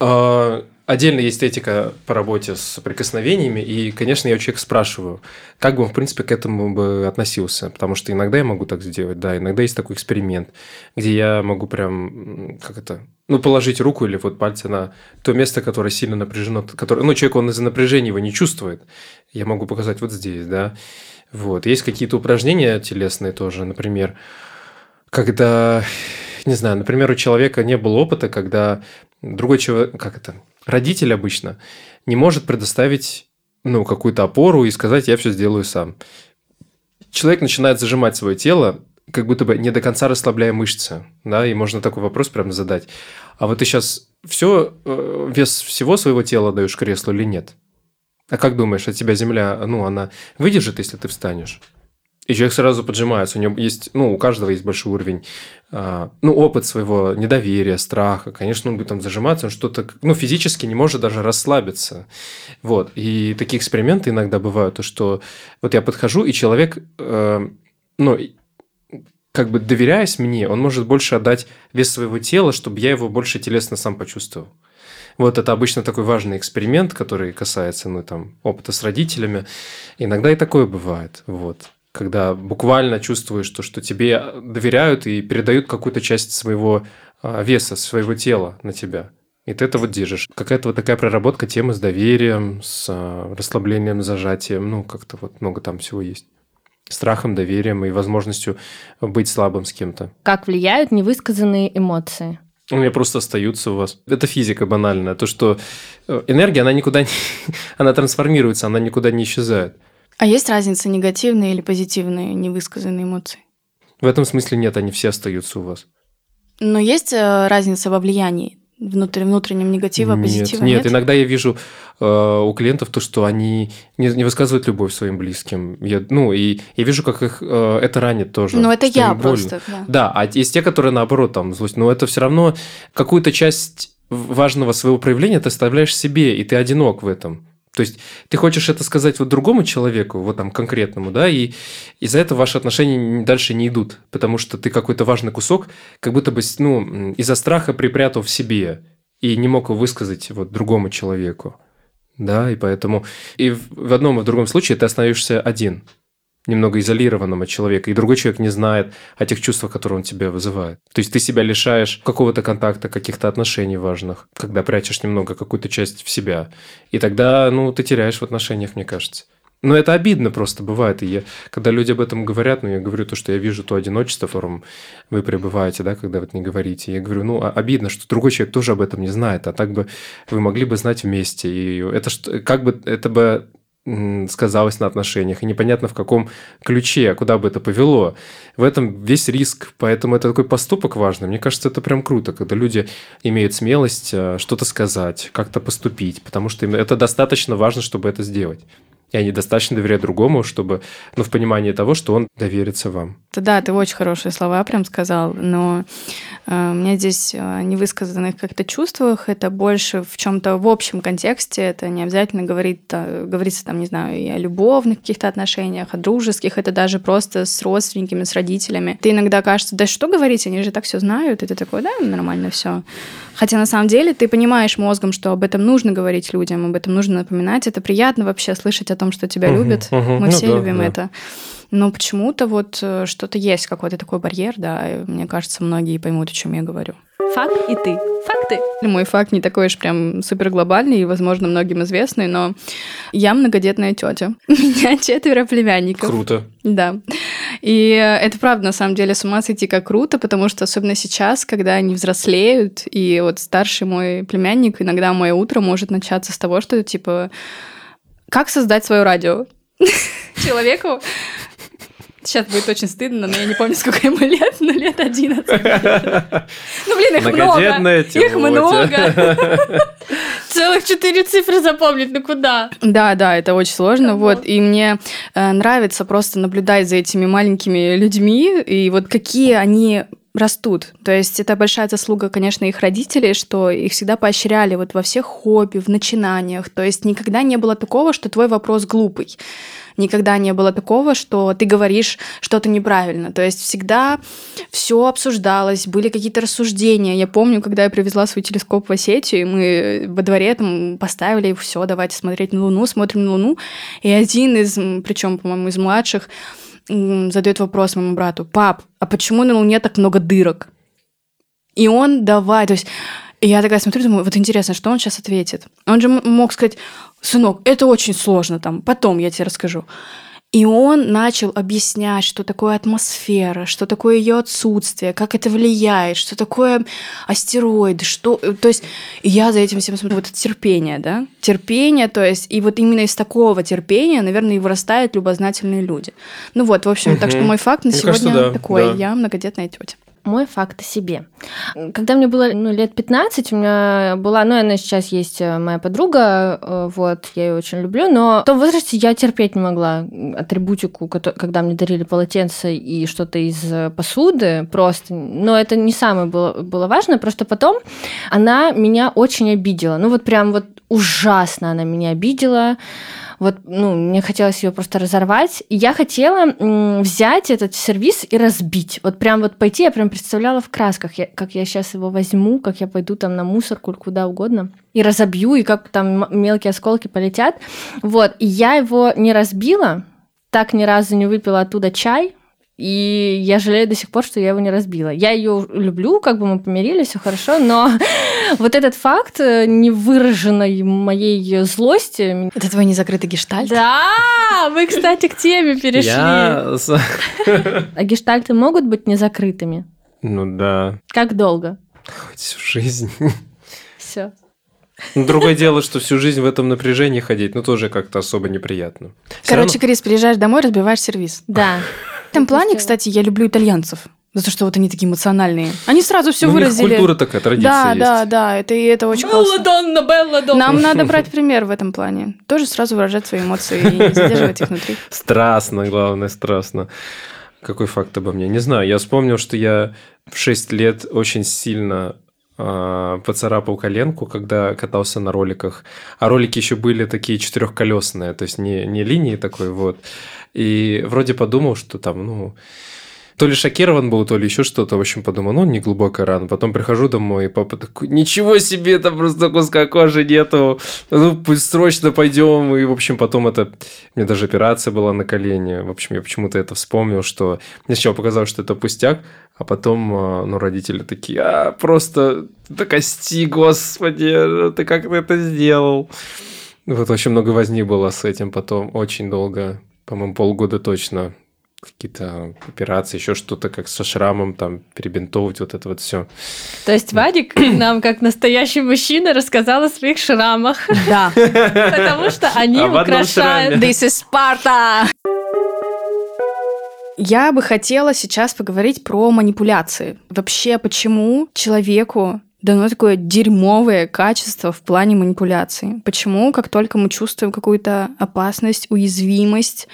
А, Отдельно есть этика по работе с прикосновениями, и, конечно, я у человека спрашиваю, как бы он, в принципе, к этому бы относился, потому что иногда я могу так сделать, да, иногда есть такой эксперимент, где я могу прям, как это, ну, положить руку или вот пальцы на то место, которое сильно напряжено, которое, ну, человек, он из-за напряжения его не чувствует, я могу показать вот здесь, да, вот. Есть какие-то упражнения телесные тоже, например, когда, не знаю, например, у человека не было опыта, когда другой человек, как это, родитель обычно не может предоставить ну, какую-то опору и сказать, я все сделаю сам. Человек начинает зажимать свое тело, как будто бы не до конца расслабляя мышцы, да, и можно такой вопрос прям задать. А вот ты сейчас все, э, вес всего своего тела даешь креслу или нет? А как думаешь, от тебя земля, ну, она выдержит, если ты встанешь? И человек сразу поджимается. У него есть, ну, у каждого есть большой уровень, а, ну, опыт своего недоверия, страха. Конечно, он будет там зажиматься, он что-то, ну, физически не может даже расслабиться. Вот. И такие эксперименты иногда бывают, то, что вот я подхожу, и человек, э, ну, как бы доверяясь мне, он может больше отдать вес своего тела, чтобы я его больше телесно сам почувствовал. Вот это обычно такой важный эксперимент, который касается, ну, там, опыта с родителями. Иногда и такое бывает, вот. Когда буквально чувствуешь, то, что тебе доверяют и передают какую-то часть своего а, веса, своего тела на тебя. И ты это вот держишь. Какая-то вот такая проработка темы с доверием, с а, расслаблением, зажатием. Ну, как-то вот много там всего есть страхом, доверием и возможностью быть слабым с кем-то. Как влияют невысказанные эмоции? У меня просто остаются у вас. Это физика банальная. То, что э, энергия, она никуда не... она трансформируется, она никуда не исчезает. А есть разница негативные или позитивные невысказанные эмоции? В этом смысле нет, они все остаются у вас. Но есть э, разница во влиянии внутри, внутреннем негатива, позитива? Нет, нет, иногда я вижу э, у клиентов то, что они не, не высказывают любовь своим близким. Я, ну, и я вижу, как их э, это ранит тоже. Ну, это я просто. Да. да, а есть те, которые наоборот там злость. Но это все равно какую-то часть важного своего проявления ты оставляешь себе, и ты одинок в этом. То есть ты хочешь это сказать вот другому человеку, вот там конкретному, да, и из-за этого ваши отношения дальше не идут, потому что ты какой-то важный кусок как будто бы, ну, из-за страха припрятал в себе и не мог его высказать вот другому человеку, да, и поэтому и в одном и в другом случае ты остаешься один немного изолированным от человека, и другой человек не знает о тех чувствах, которые он тебе вызывает. То есть ты себя лишаешь какого-то контакта, каких-то отношений важных, когда прячешь немного какую-то часть в себя. И тогда, ну, ты теряешь в отношениях, мне кажется. Но это обидно просто бывает. И я, когда люди об этом говорят, ну, я говорю то, что я вижу то одиночество, в котором вы пребываете, да, когда вы не говорите. Я говорю, ну, обидно, что другой человек тоже об этом не знает, а так бы вы могли бы знать вместе. И это как бы, это бы сказалось на отношениях, и непонятно в каком ключе, куда бы это повело. В этом весь риск, поэтому это такой поступок важный. Мне кажется, это прям круто, когда люди имеют смелость э, что-то сказать, как-то поступить, потому что это достаточно важно, чтобы это сделать и они достаточно доверяют другому, чтобы, ну, в понимании того, что он доверится вам. Да, ты очень хорошие слова прям сказал, но э, у меня здесь э, невысказанных как-то чувствах, это больше в чем-то в общем контексте, это не обязательно говорит, э, говорится там, не знаю, и о любовных каких-то отношениях, о дружеских, это даже просто с родственниками, с родителями. Ты иногда кажется, да что говорить, они же так все знают, и ты такой, да, нормально все. Хотя на самом деле ты понимаешь мозгом, что об этом нужно говорить людям, об этом нужно напоминать. Это приятно вообще слышать о том, что тебя угу, любят. Угу. Мы ну, все да, любим да. это. Но почему-то вот э, что-то есть, какой-то такой барьер, да, и мне кажется, многие поймут, о чем я говорю. Факт и ты. Факты. Мой факт не такой уж прям супер глобальный и, возможно, многим известный, но я многодетная тетя. У меня четверо племянников. Круто. Да. И это правда, на самом деле, с ума сойти как круто, потому что особенно сейчас, когда они взрослеют, и вот старший мой племянник, иногда мое утро может начаться с того, что типа, как создать свое радио? Человеку Сейчас будет очень стыдно, но я не помню, сколько ему лет, но лет 11. Ну, блин, их много. Их много. Целых четыре цифры запомнить, ну куда? Да, да, это очень сложно. Вот, и мне э, нравится просто наблюдать за этими маленькими людьми, и вот какие они растут. То есть это большая заслуга, конечно, их родителей, что их всегда поощряли вот во всех хобби, в начинаниях. То есть никогда не было такого, что твой вопрос глупый. Никогда не было такого, что ты говоришь что-то неправильно. То есть всегда все обсуждалось, были какие-то рассуждения. Я помню, когда я привезла свой телескоп в Осетию, и мы во дворе там поставили все, давайте смотреть на Луну, смотрим на Луну. И один из, причем, по-моему, из младших, задает вопрос моему брату, пап, а почему на Луне так много дырок? И он давай, то есть я такая смотрю, думаю, вот интересно, что он сейчас ответит. Он же мог сказать, сынок, это очень сложно, там, потом я тебе расскажу. И он начал объяснять, что такое атмосфера, что такое ее отсутствие, как это влияет, что такое астероиды, что... То есть я за этим всем смотрю. Вот это терпение, да? Терпение, то есть... И вот именно из такого терпения, наверное, и вырастают любознательные люди. Ну вот, в общем, угу. так что мой факт на Мне сегодня кажется, да, такой. Да. Я многодетная тетя мой факт о себе. Когда мне было ну, лет 15, у меня была, ну, она сейчас есть э, моя подруга, э, вот, я ее очень люблю, но в том возрасте я терпеть не могла атрибутику, когда мне дарили полотенце и что-то из э, посуды, просто, но это не самое было, было важно, просто потом она меня очень обидела, ну, вот прям вот ужасно она меня обидела, вот, ну, мне хотелось ее просто разорвать. И я хотела взять этот сервис и разбить. Вот прям вот пойти, я прям представляла в красках, я, как я сейчас его возьму, как я пойду там на мусорку куда угодно и разобью, и как там мелкие осколки полетят. Вот, и я его не разбила, так ни разу не выпила оттуда чай, и я жалею до сих пор, что я его не разбила. Я ее люблю, как бы мы помирились, все хорошо, но вот этот факт э, невыраженной моей злости... Это твой незакрытый гештальт? Да! Мы, кстати, к теме перешли. Я... А гештальты могут быть незакрытыми? Ну да. Как долго? Хоть всю жизнь. Все. Ну, другое дело, что всю жизнь в этом напряжении ходить, ну, тоже как-то особо неприятно. Короче, равно... Крис, приезжаешь домой, разбиваешь сервис. Да. В этом плане, кстати, я люблю итальянцев. За то, что вот они такие эмоциональные. Они сразу все ну, выразили. У них культура такая, традиция Да, есть. да, да. Это, это очень Белла классно. Донна, Белла Донна. Нам надо брать пример в этом плане. Тоже сразу выражать свои эмоции и не задерживать их внутри. Страстно, главное, страстно. Какой факт обо мне? Не знаю. Я вспомнил, что я в 6 лет очень сильно э, поцарапал коленку, когда катался на роликах. А ролики еще были такие четырехколесные, то есть не, не линии такой вот. И вроде подумал, что там, ну, то ли шокирован был, то ли еще что-то. В общем, подумал, ну, не глубокая рана. Потом прихожу домой, и папа такой, ничего себе, там просто куска кожи нету. Ну, пусть срочно пойдем. И, в общем, потом это... Мне даже операция была на колене. В общем, я почему-то это вспомнил, что... Мне сначала показалось, что это пустяк, а потом, а, ну, родители такие, а, просто до кости, господи, ты как ты это сделал? Вот очень много возни было с этим потом, очень долго по-моему, полгода точно какие-то операции, еще что-то, как со шрамом, там, перебинтовывать вот это вот все. То есть Вадик нам, как настоящий мужчина, рассказал о своих шрамах. Да. Потому что они украшают... This is Sparta! Я бы хотела сейчас поговорить про манипуляции. Вообще, почему человеку дано такое дерьмовое качество в плане манипуляции. Почему, как только мы чувствуем какую-то опасность, уязвимость,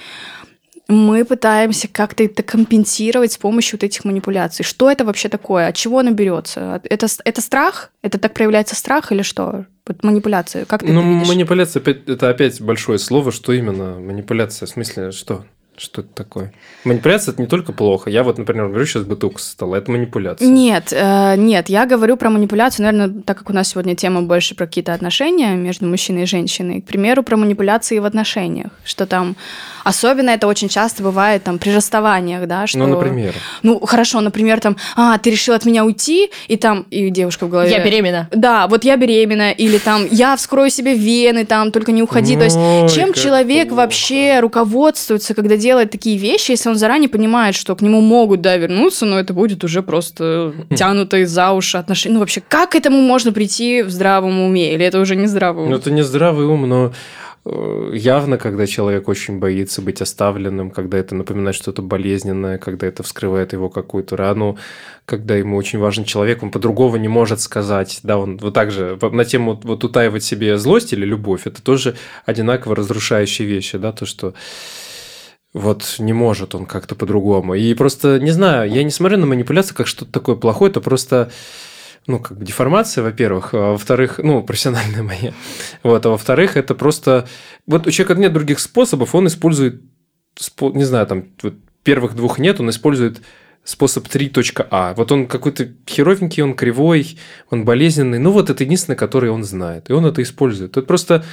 мы пытаемся как-то это компенсировать с помощью вот этих манипуляций. Что это вообще такое? От чего оно берется? Это, это страх? Это так проявляется страх или что? Вот манипуляция, как ты ну, это видишь? манипуляция это опять большое слово. Что именно манипуляция? В смысле, что? Что это такое? Манипуляция – это не только плохо. Я вот, например, говорю сейчас бытовку со стола. Это манипуляция. Нет, э, нет. Я говорю про манипуляцию, наверное, так как у нас сегодня тема больше про какие-то отношения между мужчиной и женщиной. К примеру, про манипуляции в отношениях. Что там Особенно это очень часто бывает там при расставаниях, да, что... Ну, например. Ну, хорошо, например, там, а, ты решил от меня уйти, и там, и девушка в голове... Я беременна. Да, вот я беременна, или там, я вскрою себе вены, там, только не уходи. Ой, То есть, чем человек плохо. вообще руководствуется, когда делает такие вещи, если он заранее понимает, что к нему могут, да, вернуться, но это будет уже просто тянутые за уши отношения. Ну, вообще, как к этому можно прийти в здравом уме? Или это уже не здравый ум? Ну, это не здравый ум, но Э, явно, когда человек очень боится быть оставленным, когда это напоминает что-то болезненное, когда это вскрывает его какую-то рану, когда ему очень важен человек, он по-другому не может сказать, да, он вот так же на тему вот утаивать себе злость или любовь, это тоже одинаково разрушающие вещи, да, то, что вот не может он как-то по-другому. И просто, не знаю, я не смотрю на манипуляцию как что-то такое плохое, это просто ну, как бы деформация, во-первых, а во-вторых, ну, профессиональная моя, вот, а во-вторых, это просто, вот у человека нет других способов, он использует, не знаю, там, вот первых двух нет, он использует способ 3.а. Вот он какой-то херовенький, он кривой, он болезненный, ну, вот это единственное, который он знает, и он это использует. Это просто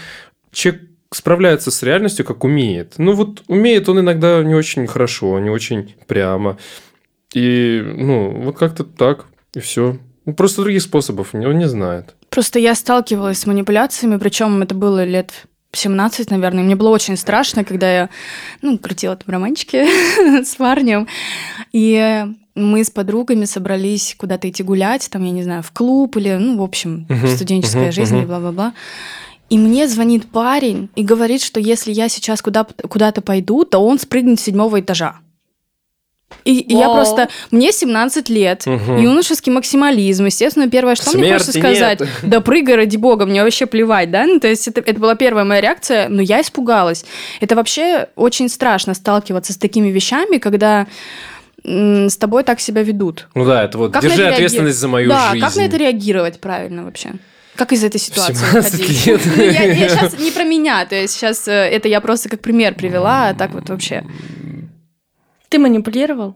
человек справляется с реальностью, как умеет. Ну, вот умеет он иногда не очень хорошо, не очень прямо. И, ну, вот как-то так, и все. Ну, просто других способов он не знает. Просто я сталкивалась с манипуляциями, причем это было лет 17, наверное. Мне было очень страшно, когда я, ну, крутила там романчики с парнем. И мы с подругами собрались куда-то идти гулять, там, я не знаю, в клуб или, ну, в общем, студенческая жизнь и бла-бла-бла. И мне звонит парень и говорит, что если я сейчас куда- куда-то пойду, то он спрыгнет с седьмого этажа. И, и я просто... Мне 17 лет, Мгм. юношеский максимализм. Естественно, первое, что мне хочется Смерти нет. сказать, да прыгай, ради бога, мне вообще плевать, да? Ну, то есть это, это была первая моя реакция, но я испугалась. Это вообще очень страшно сталкиваться с такими вещами, когда с тобой так себя ведут. Ну да, это вот Как держи ответственность за мою да, жизнь. как на это реагировать правильно вообще? Как из этой ситуации 17 выходить? лет. Ну, я, сейчас не про меня, то есть сейчас это я просто как пример привела, а так вот вообще. Ты манипулировал?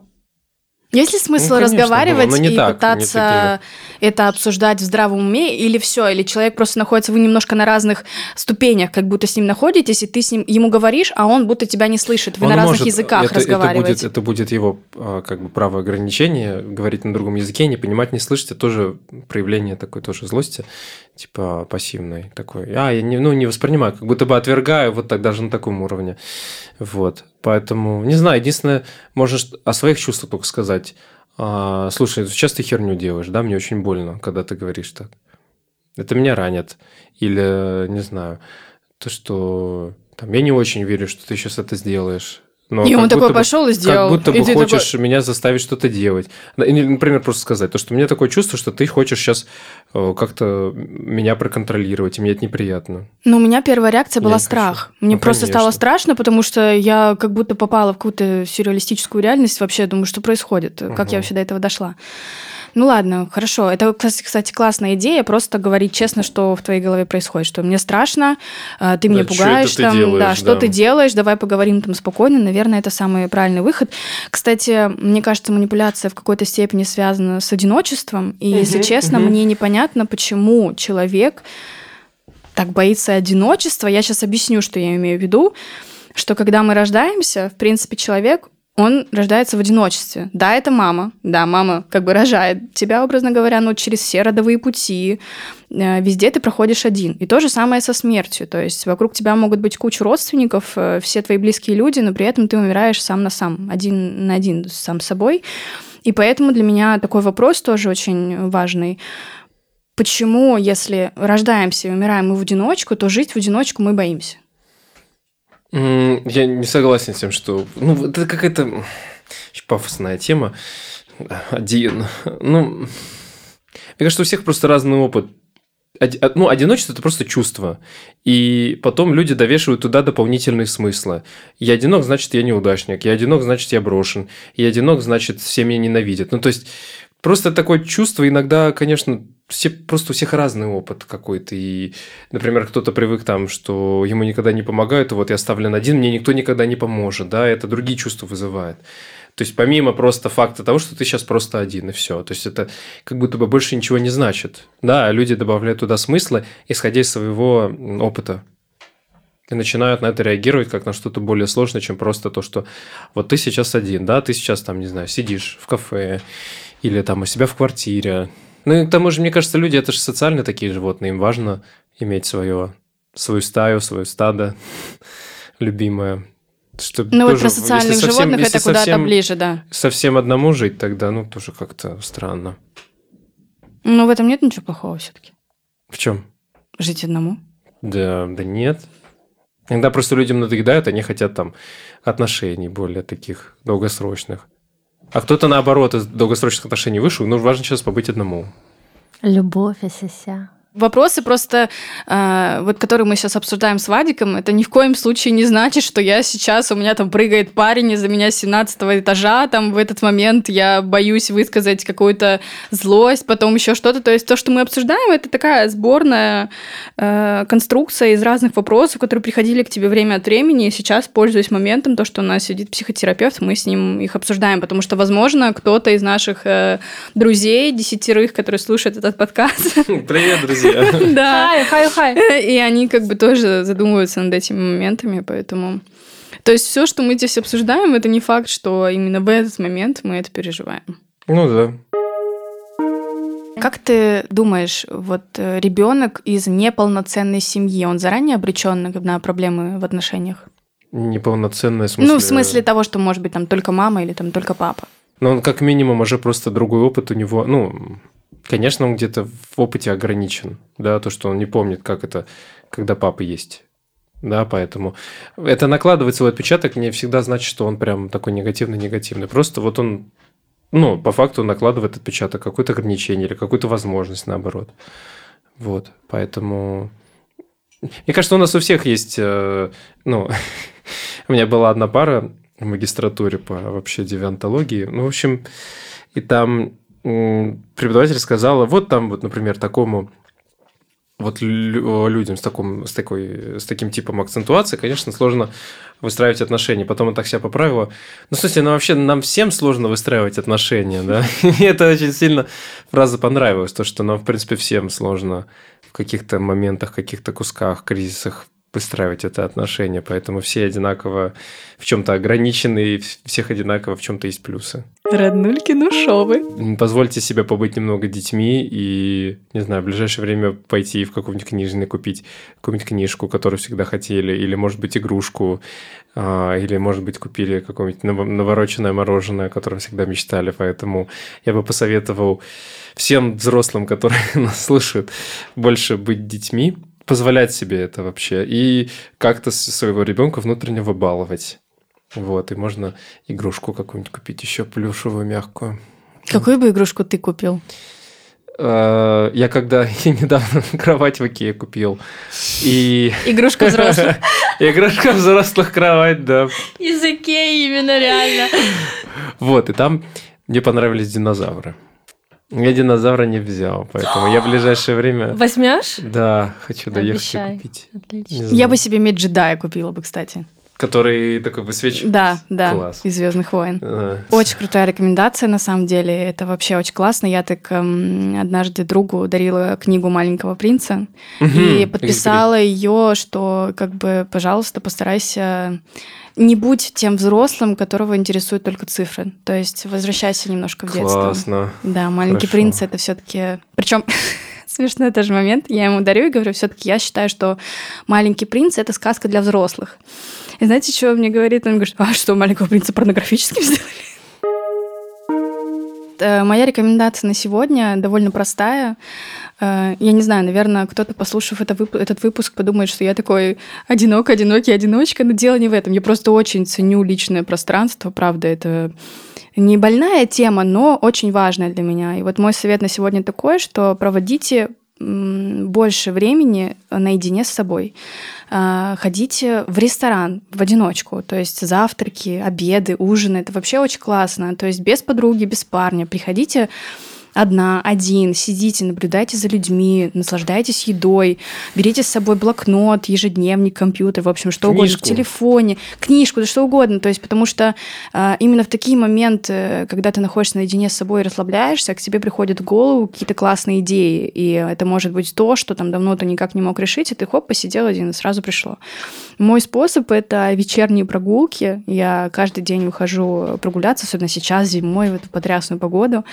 Есть ли смысл Ну, конечно, разговаривать было, и так, пытаться это обсуждать в здравом уме, или все, или человек просто находится, вы немножко на разных ступенях, как будто с ним находитесь, и ты с ним ему говоришь, а он будто тебя не слышит, вы Он на разных может- языках это, разговариваете. Это будет, это будет его а, как бы право ограничения, говорить на другом языке, не понимать, не слышать, это тоже проявление такой тоже злости, типа пассивной такой. А, я не, ну, не воспринимаю, как будто бы отвергаю, вот так даже на таком уровне. Вот. Поэтому, не знаю, единственное, можно о своих чувствах только сказать. А, слушай, сейчас ты херню делаешь, да, мне очень больно, когда ты говоришь так. Это меня ранит. Или, не знаю, то, что там, я не очень верю, что ты сейчас это сделаешь. Но и он такой бы- пошел и сделал. Как будто И бы хочешь меня заставить что-то делать. Или, например, просто сказать, то, что у меня такое чувство, что ты хочешь сейчас как-то меня проконтролировать, и мне это неприятно. Ну, у меня первая реакция Я была не хочу. страх. Мне Ну, просто стало конечно. страшно, потому что я как будто попала в какую-то сюрреалистическую реальность. Вообще, думаю, что происходит, как я вообще до этого дошла. Ну ладно, хорошо. Это, кстати, классная идея, просто говорить честно, что в твоей голове происходит, что мне страшно, а, ты меня Да, пугаешь, это ты там, делаешь, да, что да. ты делаешь, давай поговорим там спокойно. Наверное, это самый правильный выход. Кстати, мне кажется, манипуляция в какой-то степени связана с одиночеством. И, если Мгм, честно, мгм. мне непонятно, почему человек так боится одиночества. Я сейчас объясню, что я имею в виду. Что когда мы рождаемся, в принципе, человек, он рождается в одиночестве. Да, это мама. Да, мама как бы рожает тебя, образно говоря, но через все родовые пути. Э, Везде ты проходишь один. И то же самое со смертью. То есть вокруг тебя могут быть куча родственников, э, все твои близкие люди, но при этом ты умираешь сам на сам, один на один сам с собой. И поэтому для меня такой вопрос тоже очень важный. Почему, если рождаемся и умираем мы в одиночку, то жить в одиночку мы боимся? Я не согласен с тем, что... Ну, это какая-то пафосная тема. Один. Ну, мне кажется, у всех просто разный опыт. Оди- а- Ну, одиночество – это просто чувство. И потом люди довешивают туда дополнительные смыслы. Я одинок, значит, я неудачник. Я одинок, значит, я брошен. Я одинок, значит, все меня ненавидят. Ну, то есть, просто такое чувство иногда, конечно, все, просто у всех разный опыт какой-то. И, например, кто-то привык там, что ему никогда не помогают, вот я оставлен один, мне никто никогда не поможет. Да, это другие чувства вызывает. То есть, помимо просто факта того, что ты сейчас просто один, и все. То есть, это как будто бы больше ничего не значит. Да, люди добавляют туда смыслы, исходя из своего опыта. И начинают на это реагировать как на что-то более сложное, чем просто то, что вот ты сейчас один, да, ты сейчас там, не знаю, сидишь в кафе или там у себя в квартире. Ну и к тому же, мне кажется, люди это же социальные такие животные, им важно иметь свое, свою стаю, свое стадо любимое. Что Ну вот тоже, про социальных совсем- животных это куда-то ближе, да. Совсем одному жить тогда, ну, тоже как-то странно. Но в этом нет ничего плохого все-таки. В чем? Жить одному. Да, да нет. Иногда просто людям надоедают, они хотят там отношений более таких долгосрочных. А кто-то наоборот из долгосрочных отношений вышел, ну, важно сейчас побыть одному. Любовь, ася. Вопросы просто, э, вот которые мы сейчас обсуждаем с Вадиком, это ни в коем случае не значит, что я сейчас, у меня там прыгает парень из-за меня с 17 этажа, там в этот момент я боюсь высказать какую-то злость, потом еще что-то. То есть то, что мы обсуждаем, это такая сборная э, конструкция из разных вопросов, которые приходили к тебе время от времени, и сейчас, пользуясь моментом, то, что у нас сидит психотерапевт, мы с ним их обсуждаем, потому что, возможно, кто-то из наших э, друзей, десятерых, которые слушают этот подкаст, Привет, друзья. да, Хай, хай, хай. и они как бы тоже задумываются над этими моментами, поэтому... То есть все, что мы здесь обсуждаем, это не факт, что именно в этот момент мы это переживаем. Ну да. Как ты думаешь, вот э, ребенок из неполноценной семьи, он заранее обречен на проблемы в отношениях? Неполноценная в смысле... Ну, в смысле того, что может быть там только мама или там только папа. Ну, он как минимум уже просто другой опыт у него. Ну, конечно, он где-то в опыте ограничен, да, то, что он не помнит, как это, когда папа есть. Да, поэтому это накладывает свой отпечаток, не всегда значит, что он прям такой негативный-негативный. Просто вот он, ну, по факту накладывает отпечаток, какое-то ограничение или какую-то возможность, наоборот. Вот, поэтому... Мне кажется, у нас у всех есть, э, ну, у меня была одна пара в магистратуре по вообще девиантологии, ну, в общем, и там преподаватель сказала, вот там вот, например, такому вот людям с, таком, с, такой, с таким типом акцентуации, конечно, сложно выстраивать отношения. Потом он так себя поправила. Ну, смысле, ну, вообще нам всем сложно выстраивать отношения, да? И это очень сильно фраза понравилась, то, что нам, в принципе, всем сложно в каких-то моментах, каких-то кусках, кризисах выстраивать это отношение, поэтому все одинаково в чем-то ограничены, и всех одинаково в чем-то есть плюсы. Роднульки, ну шо вы? Позвольте себе побыть немного детьми и, не знаю, в ближайшее время пойти в какую-нибудь книжный купить какую-нибудь книжку, которую всегда хотели, или, может быть, игрушку, а, или, может быть, купили какое-нибудь навороченное мороженое, о котором всегда мечтали, поэтому я бы посоветовал всем взрослым, которые нас слушают, больше быть детьми, позволять себе это вообще и как-то своего ребенка внутренне выбалывать. Вот, и можно игрушку какую-нибудь купить, еще плюшевую, мягкую. Какую бы игрушку ты купил? Э, я когда я недавно кровать в Икее купил. И... Игрушка взрослых. Игрушка взрослых кровать, да. Из Икеи именно реально. Вот, и там мне понравились динозавры. Я динозавра не взял, поэтому я в ближайшее время... Возьмешь? Да, хочу доехать и купить. Отлично. Я бы себе медь джедая купила бы, кстати. Который такой высвечивает? Да, да, Класс. из Звездных войн. А. Очень крутая рекомендация, на самом деле. Это вообще очень классно. Я так эм, однажды другу дарила книгу «Маленького принца» угу. и подписала ее, что как бы, пожалуйста, постарайся не будь тем взрослым, которого интересуют только цифры. То есть возвращайся немножко в детство. Классно. Да, маленький Хорошо. принц это все-таки. Причем смешной тоже момент. Я ему дарю и говорю, все-таки я считаю, что маленький принц это сказка для взрослых. И знаете, что он мне говорит? Он говорит, а что, маленького принца порнографическим сделали? Э, моя рекомендация на сегодня довольно простая. Э, я не знаю, наверное, кто-то, послушав это, этот выпуск, подумает, что я такой одинок, одинокий, одиночка, но дело не в этом. Я просто очень ценю личное пространство, правда, это не больная тема, но очень важная для меня. И вот мой совет на сегодня такой, что проводите больше времени наедине с собой. А, ходите в ресторан в одиночку, то есть завтраки, обеды, ужины. Это вообще очень классно. То есть без подруги, без парня. Приходите одна, один, сидите, наблюдайте за людьми, наслаждайтесь едой, берите с собой блокнот, ежедневник, компьютер, в общем, что книжку. угодно, в телефоне, книжку, да что угодно. То есть, потому что э, именно в такие моменты, когда ты находишься наедине с собой и расслабляешься, к тебе приходят в голову какие-то классные идеи, и это может быть то, что там давно ты никак не мог решить, и ты хоп, посидел один, и сразу пришло. Мой способ — это вечерние прогулки. Я каждый день выхожу прогуляться, особенно сейчас, зимой, в эту потрясную погоду.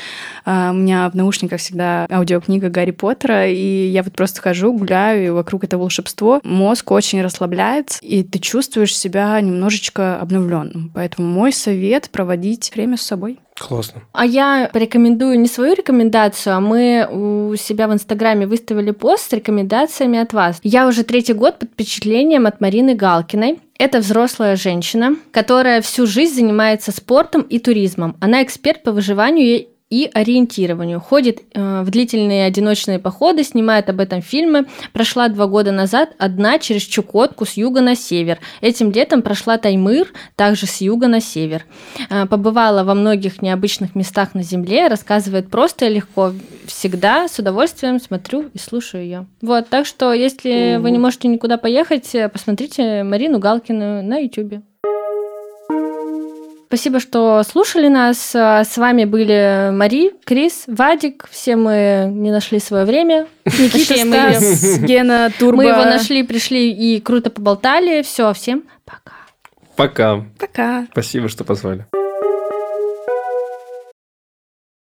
А, у меня в наушниках всегда аудиокнига Гарри Поттера, и я вот просто хожу, гуляю, и вокруг это волшебство. Мозг очень расслабляется, и ты чувствуешь себя немножечко обновленным. Поэтому мой совет — проводить время с собой. Классно. А я порекомендую не свою рекомендацию, а мы у себя в Инстаграме выставили пост с рекомендациями от вас. Я уже третий год под впечатлением от Марины Галкиной. Это взрослая женщина, которая всю жизнь занимается спортом и туризмом. Она эксперт по выживанию и ориентированию. Ходит э, в длительные одиночные походы, снимает об этом фильмы. Прошла два года назад одна через Чукотку с юга на север. Этим летом прошла Таймыр, также с юга на север. Э, побывала во многих необычных местах на Земле, рассказывает просто и легко. Всегда с удовольствием смотрю и слушаю ее. Вот, так что, если вы не можете никуда поехать, э, посмотрите Марину Галкину на YouTube. Спасибо, что слушали нас. С вами были Мари, Крис, Вадик. Все мы не нашли свое время. Никита, Стас, Гена, Турбо. Мы его нашли, пришли и круто поболтали. Все, всем пока. Пока. Пока. Спасибо, что позвали.